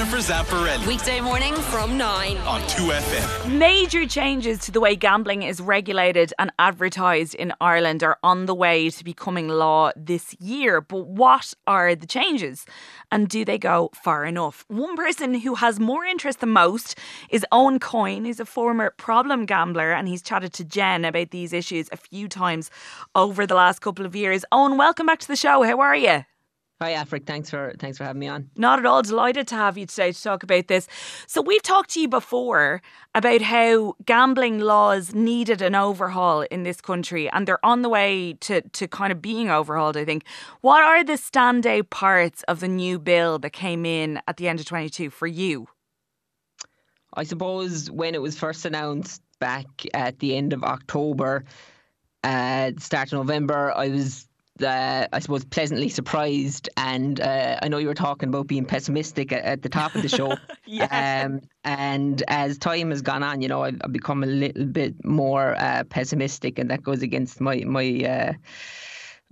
Jennifer Zamparelli Weekday morning from 9. on 2FM. Major changes to the way gambling is regulated and advertised in Ireland are on the way to becoming law this year. But what are the changes? And do they go far enough? One person who has more interest than most is Owen Coyne. He's a former problem gambler and he's chatted to Jen about these issues a few times over the last couple of years. Owen, welcome back to the show. How are you? Hi, Afric. Thanks for thanks for having me on. Not at all. Delighted to have you today to talk about this. So, we've talked to you before about how gambling laws needed an overhaul in this country, and they're on the way to, to kind of being overhauled, I think. What are the standout parts of the new bill that came in at the end of 22 for you? I suppose when it was first announced back at the end of October, uh, start of November, I was. Uh, I suppose pleasantly surprised, and uh, I know you were talking about being pessimistic at, at the top of the show. Yes. Um, and as time has gone on, you know, I've, I've become a little bit more uh, pessimistic, and that goes against my my uh,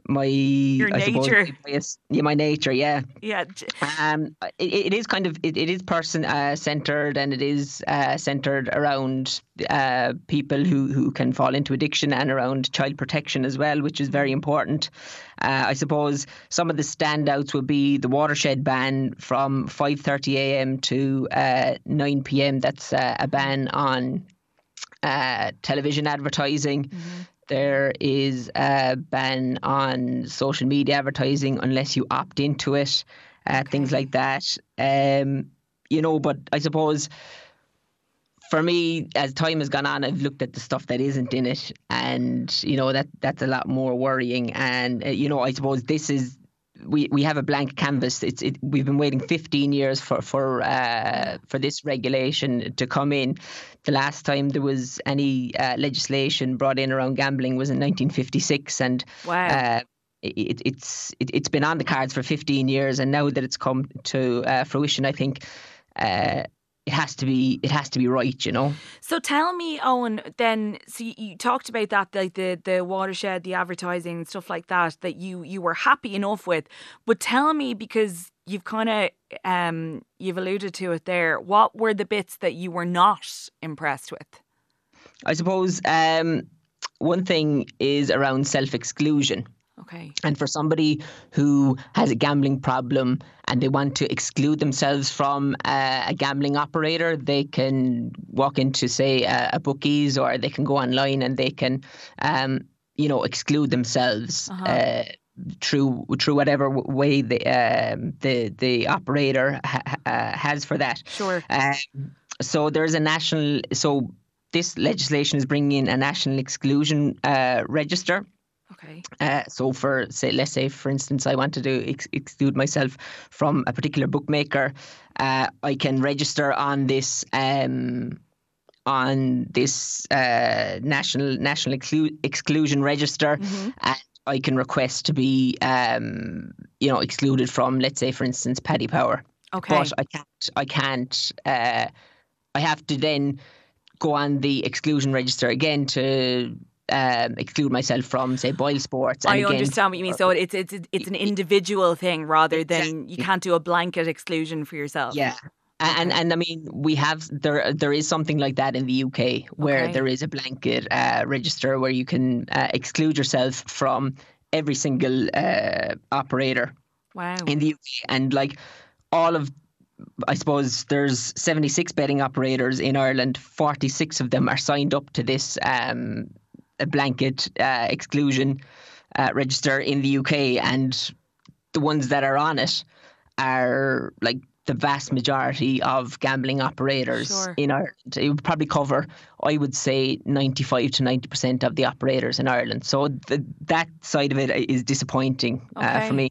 my Your I suppose, nature. my- yeah, my nature. Yeah, Yeah. um, it, it is kind of it, it is person uh, centered and it is uh, centered around uh, people who, who can fall into addiction and around child protection as well, which is very important. Uh, I suppose some of the standouts would be the watershed ban from 5:30 a.m. to uh, 9 p.m. That's uh, a ban on uh, television advertising. There is a ban on social media advertising unless you opt into it, uh, things like that. Um, you know, but I suppose for me, as time has gone on, I've looked at the stuff that isn't in it, and you know that that's a lot more worrying. And uh, you know, I suppose this is we, we have a blank canvas. It's it, we've been waiting 15 years for for uh, for this regulation to come in. The last time there was any uh, legislation brought in around gambling was in 1956, and Wow. uh, it, it's it, it's been on the cards for 15 years, and now that it's come to uh, fruition, I think. It has to be. It has to be right, you know. So tell me, Owen. Then, so you, you talked about that, like the the watershed, the advertising, and stuff like that. That you you were happy enough with. But tell me, because you've kind of um you've alluded to it there. What were the bits that you were not impressed with? I suppose um, one thing is around self exclusion. Okay. And for somebody who has a gambling problem and they want to exclude themselves from uh, a gambling operator, they can walk into, say, a, a bookies or they can go online and they can, um, you know, exclude themselves. uh through through whatever way the um, the the operator ha- ha- uh, has for that. Sure. Um, so there's a national. So this legislation is bringing in a national exclusion uh, register. Okay. Uh, so for say, let's say for instance, I wanted to ex- exclude myself from a particular bookmaker, uh, I can register on this um, on this uh, national national exclu- exclusion register, Mm-hmm. and I can request to be um, you know excluded from, let's say for instance, Paddy Power. Okay. But I can't. I can't. Uh, I have to then go on the exclusion register again to um, exclude myself from, say, Boyle Sports. And I again, understand what you mean. So it's it's it's an individual thing rather than you can't do a blanket exclusion for yourself. Yeah. And and I mean we have there there is something like that in the UK where Okay. there is a blanket uh, register where you can uh, exclude yourself from every single uh, operator Wow. in the UK and like all of I suppose there's 76 betting operators in Ireland 46 of them are signed up to this um, a blanket uh, exclusion uh, register in the UK and the ones that are on it are like the vast majority of gambling operators Sure. in Ireland. It would probably cover, I would say, 95 to 90% of the operators in Ireland. So th- that side of it is disappointing uh, Okay. for me.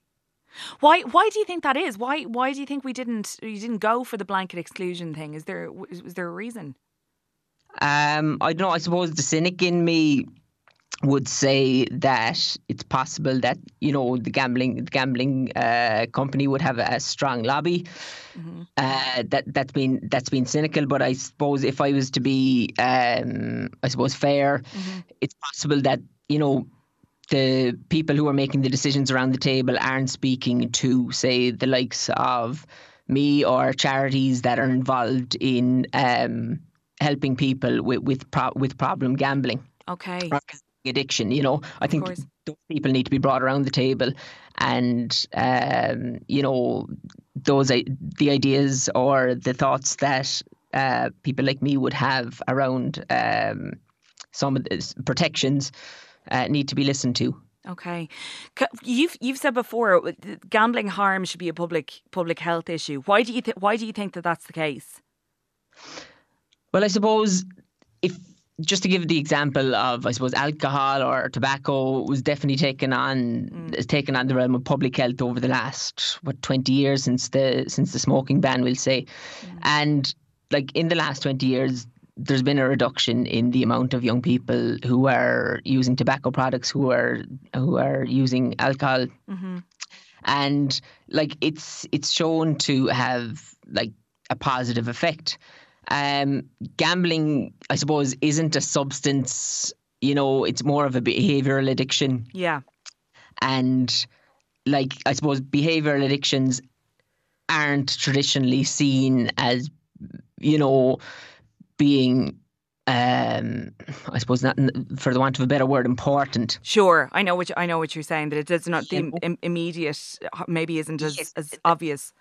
Why why do you think that is? Why why do you think we didn't you didn't go for the blanket exclusion thing? Is there was, was there a reason? Um, I don't know. I suppose the cynic in me would say that it's possible that you know the gambling the gambling uh, company would have a strong lobby. Uh, that that's been that's been cynical, but I suppose if I was to be, um, I suppose fair, it's possible that you know the people who are making the decisions around the table aren't speaking to say the likes of me or charities that are involved in um, helping people with with, pro- with problem gambling Okay. or addiction. You know, I think those people need to be brought around the table, and um, you know, those the ideas or the thoughts that uh, people like me would have around um, some of the protections uh, need to be listened to. Okay. You've you've said before uh, gambling harm should be a public public health issue. Why do you th- why do you think that that's the case? Well, I suppose if just to give the example of, I suppose, alcohol or tobacco was definitely taken on mm. has taken on the realm of public health over the last what twenty years since the since the smoking ban, we'll say, mm. and like in the last twenty years. There's been a reduction in the amount of young people who are using tobacco products, who are who are using alcohol, mm-hmm. and like it's it's shown to have like a positive effect. Um, gambling, I suppose, isn't a substance. You know, it's more of a behavioral addiction, Yeah. and like I suppose behavioral addictions aren't traditionally seen as, you know, being. Um, I suppose not, for the want of a better word, important. Sure. I know what you, I know what you're saying that it does not the im- im- immediate uh, maybe isn't as, as obvious.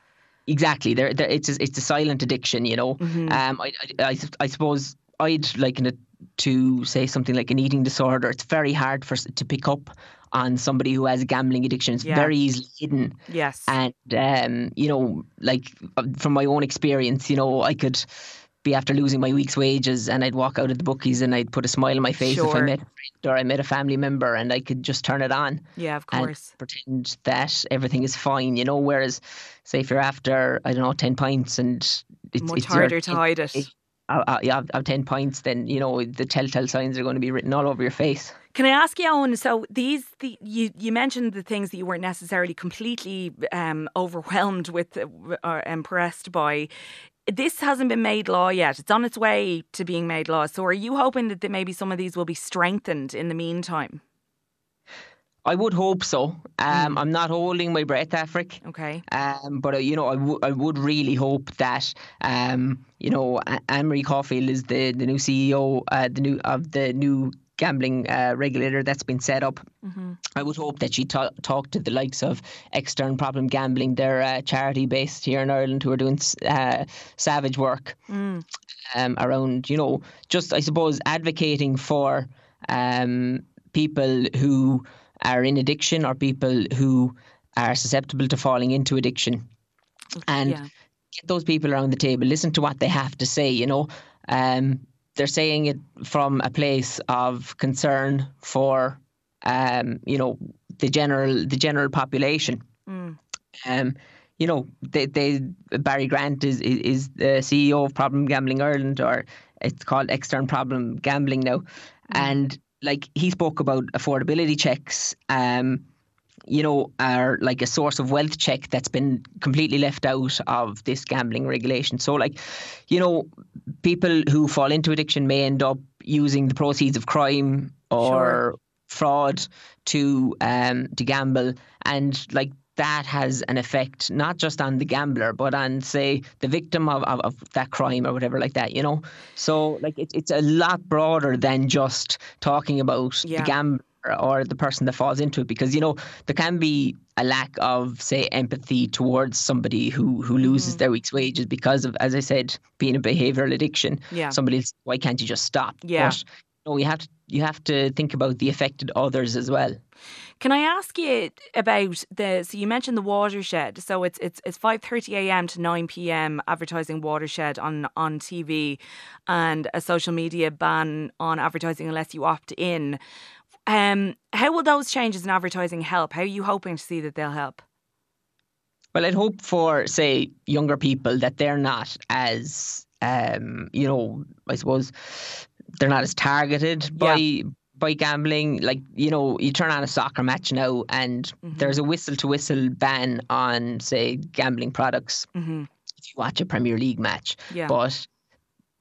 Exactly. There, it's a, it's a silent addiction. You know. Mm-hmm. Um, I, I, I, I suppose I'd liken it to say something like an eating disorder. It's very hard for to pick up on somebody who has a gambling addiction. It's Yeah. very easily hidden. Yes. And um, you know, like uh, from my own experience, you know, I could be after losing my week's wages and I'd walk out of the bookies and I'd put a smile on my face if I met a friend or I met a family member and I could just turn it on yeah, of and course. pretend that everything is fine, you know. Whereas, say, if you're after, I don't know, 10 pints and it's, Much it's your- harder to hide it. uh, yeah, of 10 pints, then, you know, the telltale signs are going to be written all over your face. Can I ask you, Owen? So these, the you you mentioned the things that you weren't necessarily completely um, overwhelmed with uh, or impressed by. This hasn't been made law yet. It's on its way to being made law. So are you hoping that maybe some of these will be strengthened in the meantime? I would hope so. Um, I'm not holding my breath, Afric. Okay. Um, but uh, you know, I would really hope that um, you know, A- Anne-Marie Caulfield is the the new CEO, uh, the new of the new gambling uh, regulator that's been set up. I would hope that she ta- talk to the likes of Extern Problem Gambling, their uh, charity based here in Ireland, who are doing uh, savage work um, around, you know, just I suppose advocating for um, people who are in addiction or people who are susceptible to falling into addiction, and Yeah. get those people around the table, listen to what they have to say. You know, um, they're saying it from a place of concern for, um, you know, the general the general population. Um, you know, they, they Barry Grant is, is the CEO of Problem Gambling Ireland, or it's called Extern Problem Gambling now, and like he spoke about affordability checks. Um, you know, are like a source of wealth check that's been completely left out of this gambling regulation. So, like, you know, people who fall into addiction may end up using the proceeds of crime or Sure. fraud to um to gamble, and like that has an effect not just on the gambler but on say the victim of, of, of that crime or whatever like that you know so like it's it's a lot broader than just talking about Yeah. the gambler or the person that falls into it because you know there can be a lack of say empathy towards somebody who who loses Mm-hmm. their week's wages because of as i said being a behavioral addiction Yeah. somebody else why can't you just stop Yeah. but no you have to you have to think about the affected others as well Can I ask you about the? So you mentioned the watershed. So it's it's it's five thirty a.m. to nine p.m. advertising watershed on on TV, and a social media ban on advertising unless you opt in. Um, how will those changes in advertising help? How are you hoping to see that they'll help? Well, I'd hope for, say, younger people that they're not as, um, you know, I suppose they're not as targeted by by gambling. Like, you know, you turn on a soccer match now, and there's a whistle to whistle ban on, say, gambling products. Mm-hmm. If you watch a Premier League match, Yeah. but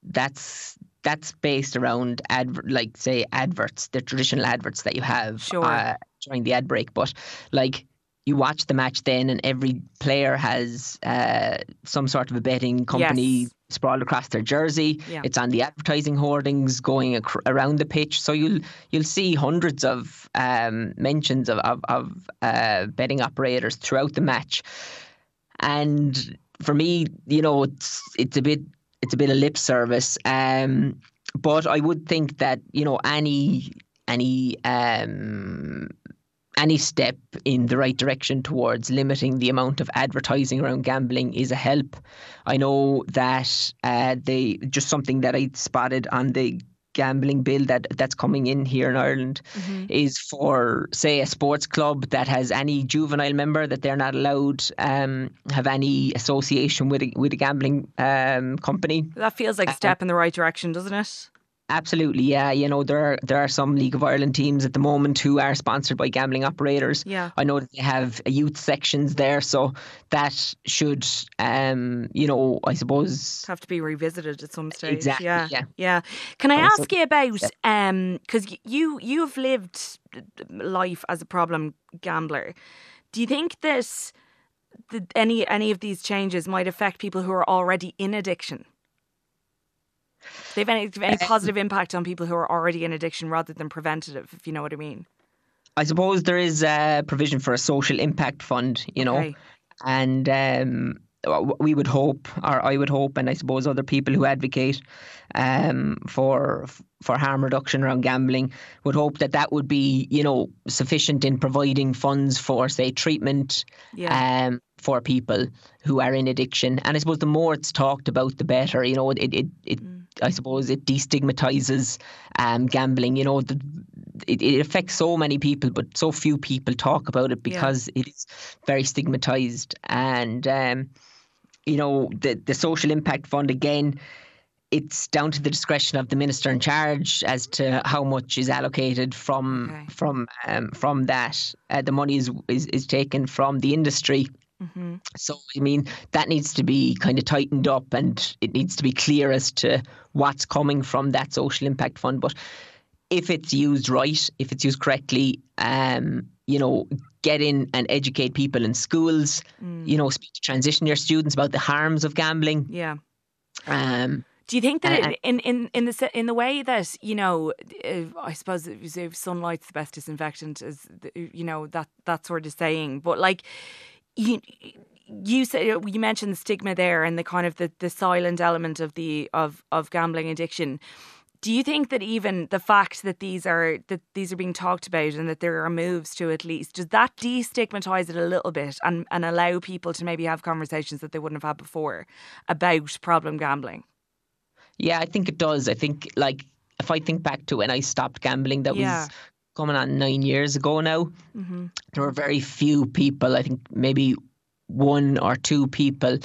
that's that's based around adver- like say adverts, the traditional adverts that you have Sure. uh, during the ad break. But like you watch the match then, and every player has uh, some sort of a betting company Yes. sprawled across their jersey. Yeah. It's on the advertising hoardings going ac- around the pitch, so you'll you'll see hundreds of um, mentions of of, of uh, betting operators throughout the match. And for me, you know, it's it's a bit it's a bit of lip service. Um, but I would think that you know any any um, any step in the right direction towards limiting the amount of advertising around gambling is a help. I know that uh, they just something that I spotted on the gambling bill that that's coming in here in Ireland is for say a sports club that has any juvenile member that they're not allowed um, have any association with a, with a gambling um, company. That feels like a step in the right direction, doesn't it? Absolutely, yeah. You know, there are, there are some League of Ireland teams at the moment who are sponsored by gambling operators. Yeah. I know that they have youth sections there, so that should, um, you know, I suppose. have to be revisited at some stage. Exactly, Yeah. yeah. Yeah. Can I ask you about um because you you've lived life as a problem gambler. Do you think this, that any any of these changes might affect people who are already in addiction? They have any, any positive impact on people who are already in addiction rather than preventative, if you know what I mean? I suppose there is a provision for a social impact fund, you know, Okay. and um, we would hope, or I would hope, and I suppose other people who advocate um, for for harm reduction around gambling would hope that that would be, you know, sufficient in providing funds for, say, treatment Yeah. um, for people who are in addiction. And I suppose the more it's talked about, the better. You know, it it, it I suppose it destigmatizes um, gambling. You know, the, it, it affects so many people, but so few people talk about it because it is very stigmatized. And um, you know, the the social impact fund again. It's down to the discretion of the minister in charge as to how much is allocated from Okay. from um, from that. Uh, the money is, is is taken from the industry. Mm-hmm. So I mean that needs to be kind of tightened up, and it needs to be clear as to what's coming from that social impact fund. But if it's used right, if it's used correctly, um, you know, get in and educate people in schools. You know, speak to transition your students about the harms of gambling. Yeah. Um, Do you think that Uh, it, in in in the in the way that you know, uh, I suppose sunlight's the best disinfectant, is the, you know that that sort of saying. But like you, you said you mentioned the stigma there and the kind of the, the silent element of the of of gambling addiction. Do you think that even the fact that these are that these are being talked about and that there are moves to at least does that destigmatize it a little bit and and allow people to maybe have conversations that they wouldn't have had before about problem gambling? yeah, I think it does. I think like if I think back to when I stopped gambling, that Yeah. was coming on nine years ago now. There were very few people. I think maybe one or two people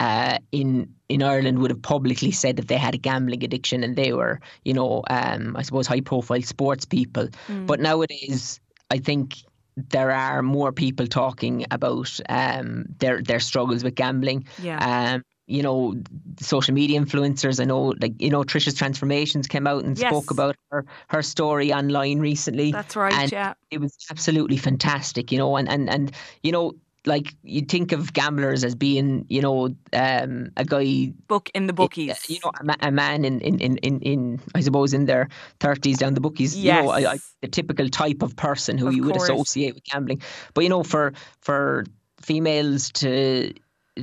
uh, in in Ireland would have publicly said that they had a gambling addiction and they were, you know, um, I suppose high profile sports people. But nowadays, I think there are more people talking about um, their their struggles with gambling. Yeah. Um, you know, social media influencers. I know, like you know, Trisha's transformations came out and Yes. spoke about her her story online recently. That's right, And yeah. it was absolutely fantastic. You know, and and and you know, like you think of gamblers as being, you know, um, a guy Book in the bookies. you know, a, a man in, in, in, in, in, I suppose, in their 30s down the bookies, you know, I, I, the typical type of person who Of you would course. associate with gambling. But, you know, for for females to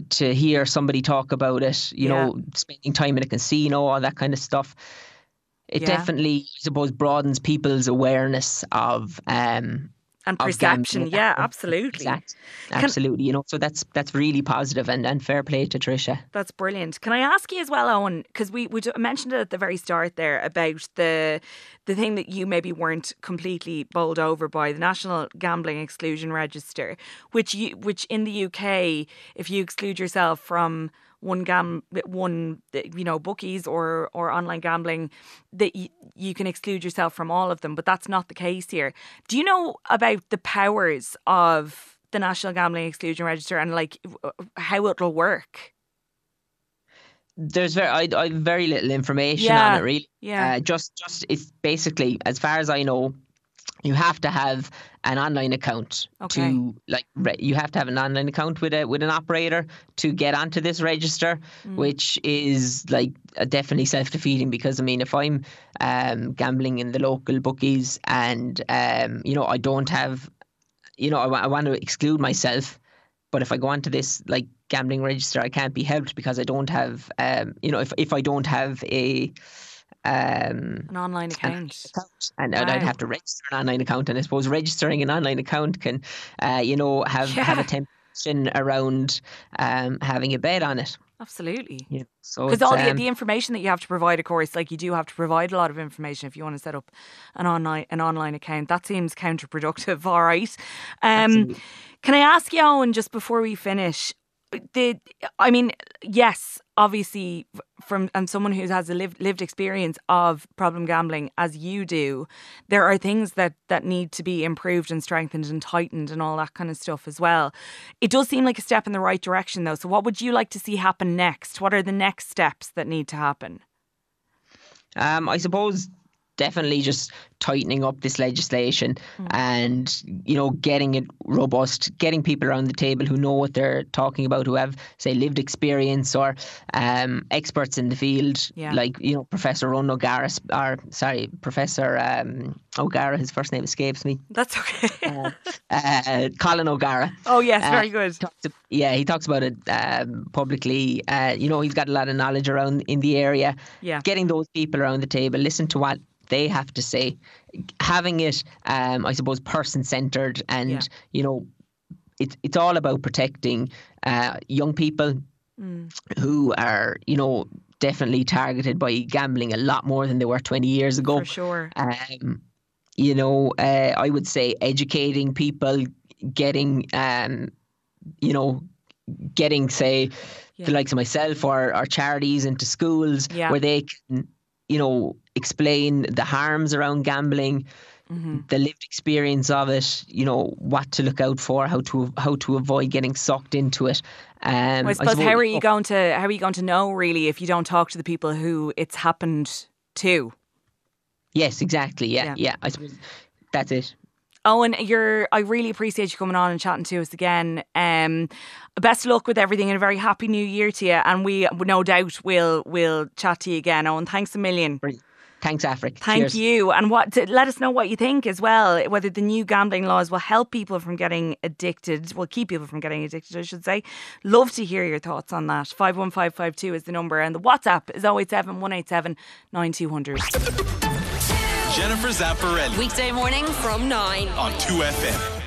to hear somebody talk about it, you Yeah. know, spending time in a casino, all that kind of stuff, it Yeah. definitely, I suppose, broadens people's awareness of um, and perception. Yeah, absolutely. Exact, absolutely. you know, so that's that's really positive and, and fair play to Trisha. That's brilliant. Can I ask you as well, Owen? Because we, we mentioned it at the very start there about the the thing that you maybe weren't completely bowled over by the National Gambling Exclusion Register, which you which in the UK, if you exclude yourself from one gam one you know bookies or or online gambling that you, you can exclude yourself from all of them but that's not the case here do you know about the powers of the national gambling exclusion register and like how it'll work There's very I, I very little information Yeah, on it really. yeah. Uh, just just it's basically as far as I know, you have to have an online account Okay. to like re- you have to have an online account with a with an operator to get onto this register Mm. which is like uh, definitely self-defeating because i mean if i'm um gambling in the local bookies and um you know i don't have you know i, want to exclude myself but if i go onto this like gambling register i can't be helped because i don't have um you know if, if i don't have a um An online account. account and, and I'd Wow. have to register an online account and I suppose registering an online account can uh, you know have have a temptation around um, having a bet on it Absolutely. know, so Because all the, um, the information that you have to provide, of course, like you do have to provide a lot of information if you want to set up an online an online account. That seems counterproductive. All right. Um, can I ask you, Owen, just before we finish? The, I mean, yes, obviously, from and someone who has a lived lived experience of problem gambling, as you do, there are things that that need to be improved and strengthened and tightened and all that kind of stuff as well. It does seem like a step in the right direction, though. So, what would you like to see happen next? What are the next steps that need to happen? um, I suppose definitely just tightening up this legislation Hmm. and you know getting it robust getting people around the table who know what they're talking about who have say lived experience or um, experts in the field Yeah. like you know professor ron sp- or sorry professor um, o'gara his first name escapes me That's okay. uh, colin o'gara oh yes, uh, very good. ab- yeah, he talks about it um, publicly. Uh, you know, he's got a lot of knowledge around in the area. Yeah. Getting those people around the table, listen to what they have to say, having it, um, I suppose, person centered, and Yeah. you know, it's it's all about protecting uh, young people Mm. who are, you know, definitely targeted by gambling a lot more than they were twenty years ago. For sure. Um, you know, uh, I would say educating people, getting, um, you know, getting say Yeah. the likes of myself or, or charities into schools Yeah. where they can, you know, explain the harms around gambling, Mm-hmm. the lived experience of it, you know, what to look out for, how to how to avoid getting sucked into it. Um, I suppose how are you going to how are you going to know really if you don't talk to the people who it's happened to? Yes, exactly. Yeah, Yeah. yeah. I suppose that's it. Owen, you're I really appreciate you coming on and chatting to us again. Um best of luck with everything and a very happy new year to you and we no doubt will will chat to you again. Owen, thanks a million. Brilliant. Thanks, Afric. Thank Cheers. you. And what to, let us know what you think as well. Whether the new gambling laws will help people from getting addicted, will keep people from getting addicted, I should say. Love to hear your thoughts on that. 51552 is the number, and the WhatsApp is 087 187 9200. Jennifer Zamparelli Weekday morning from 9. on 2FM.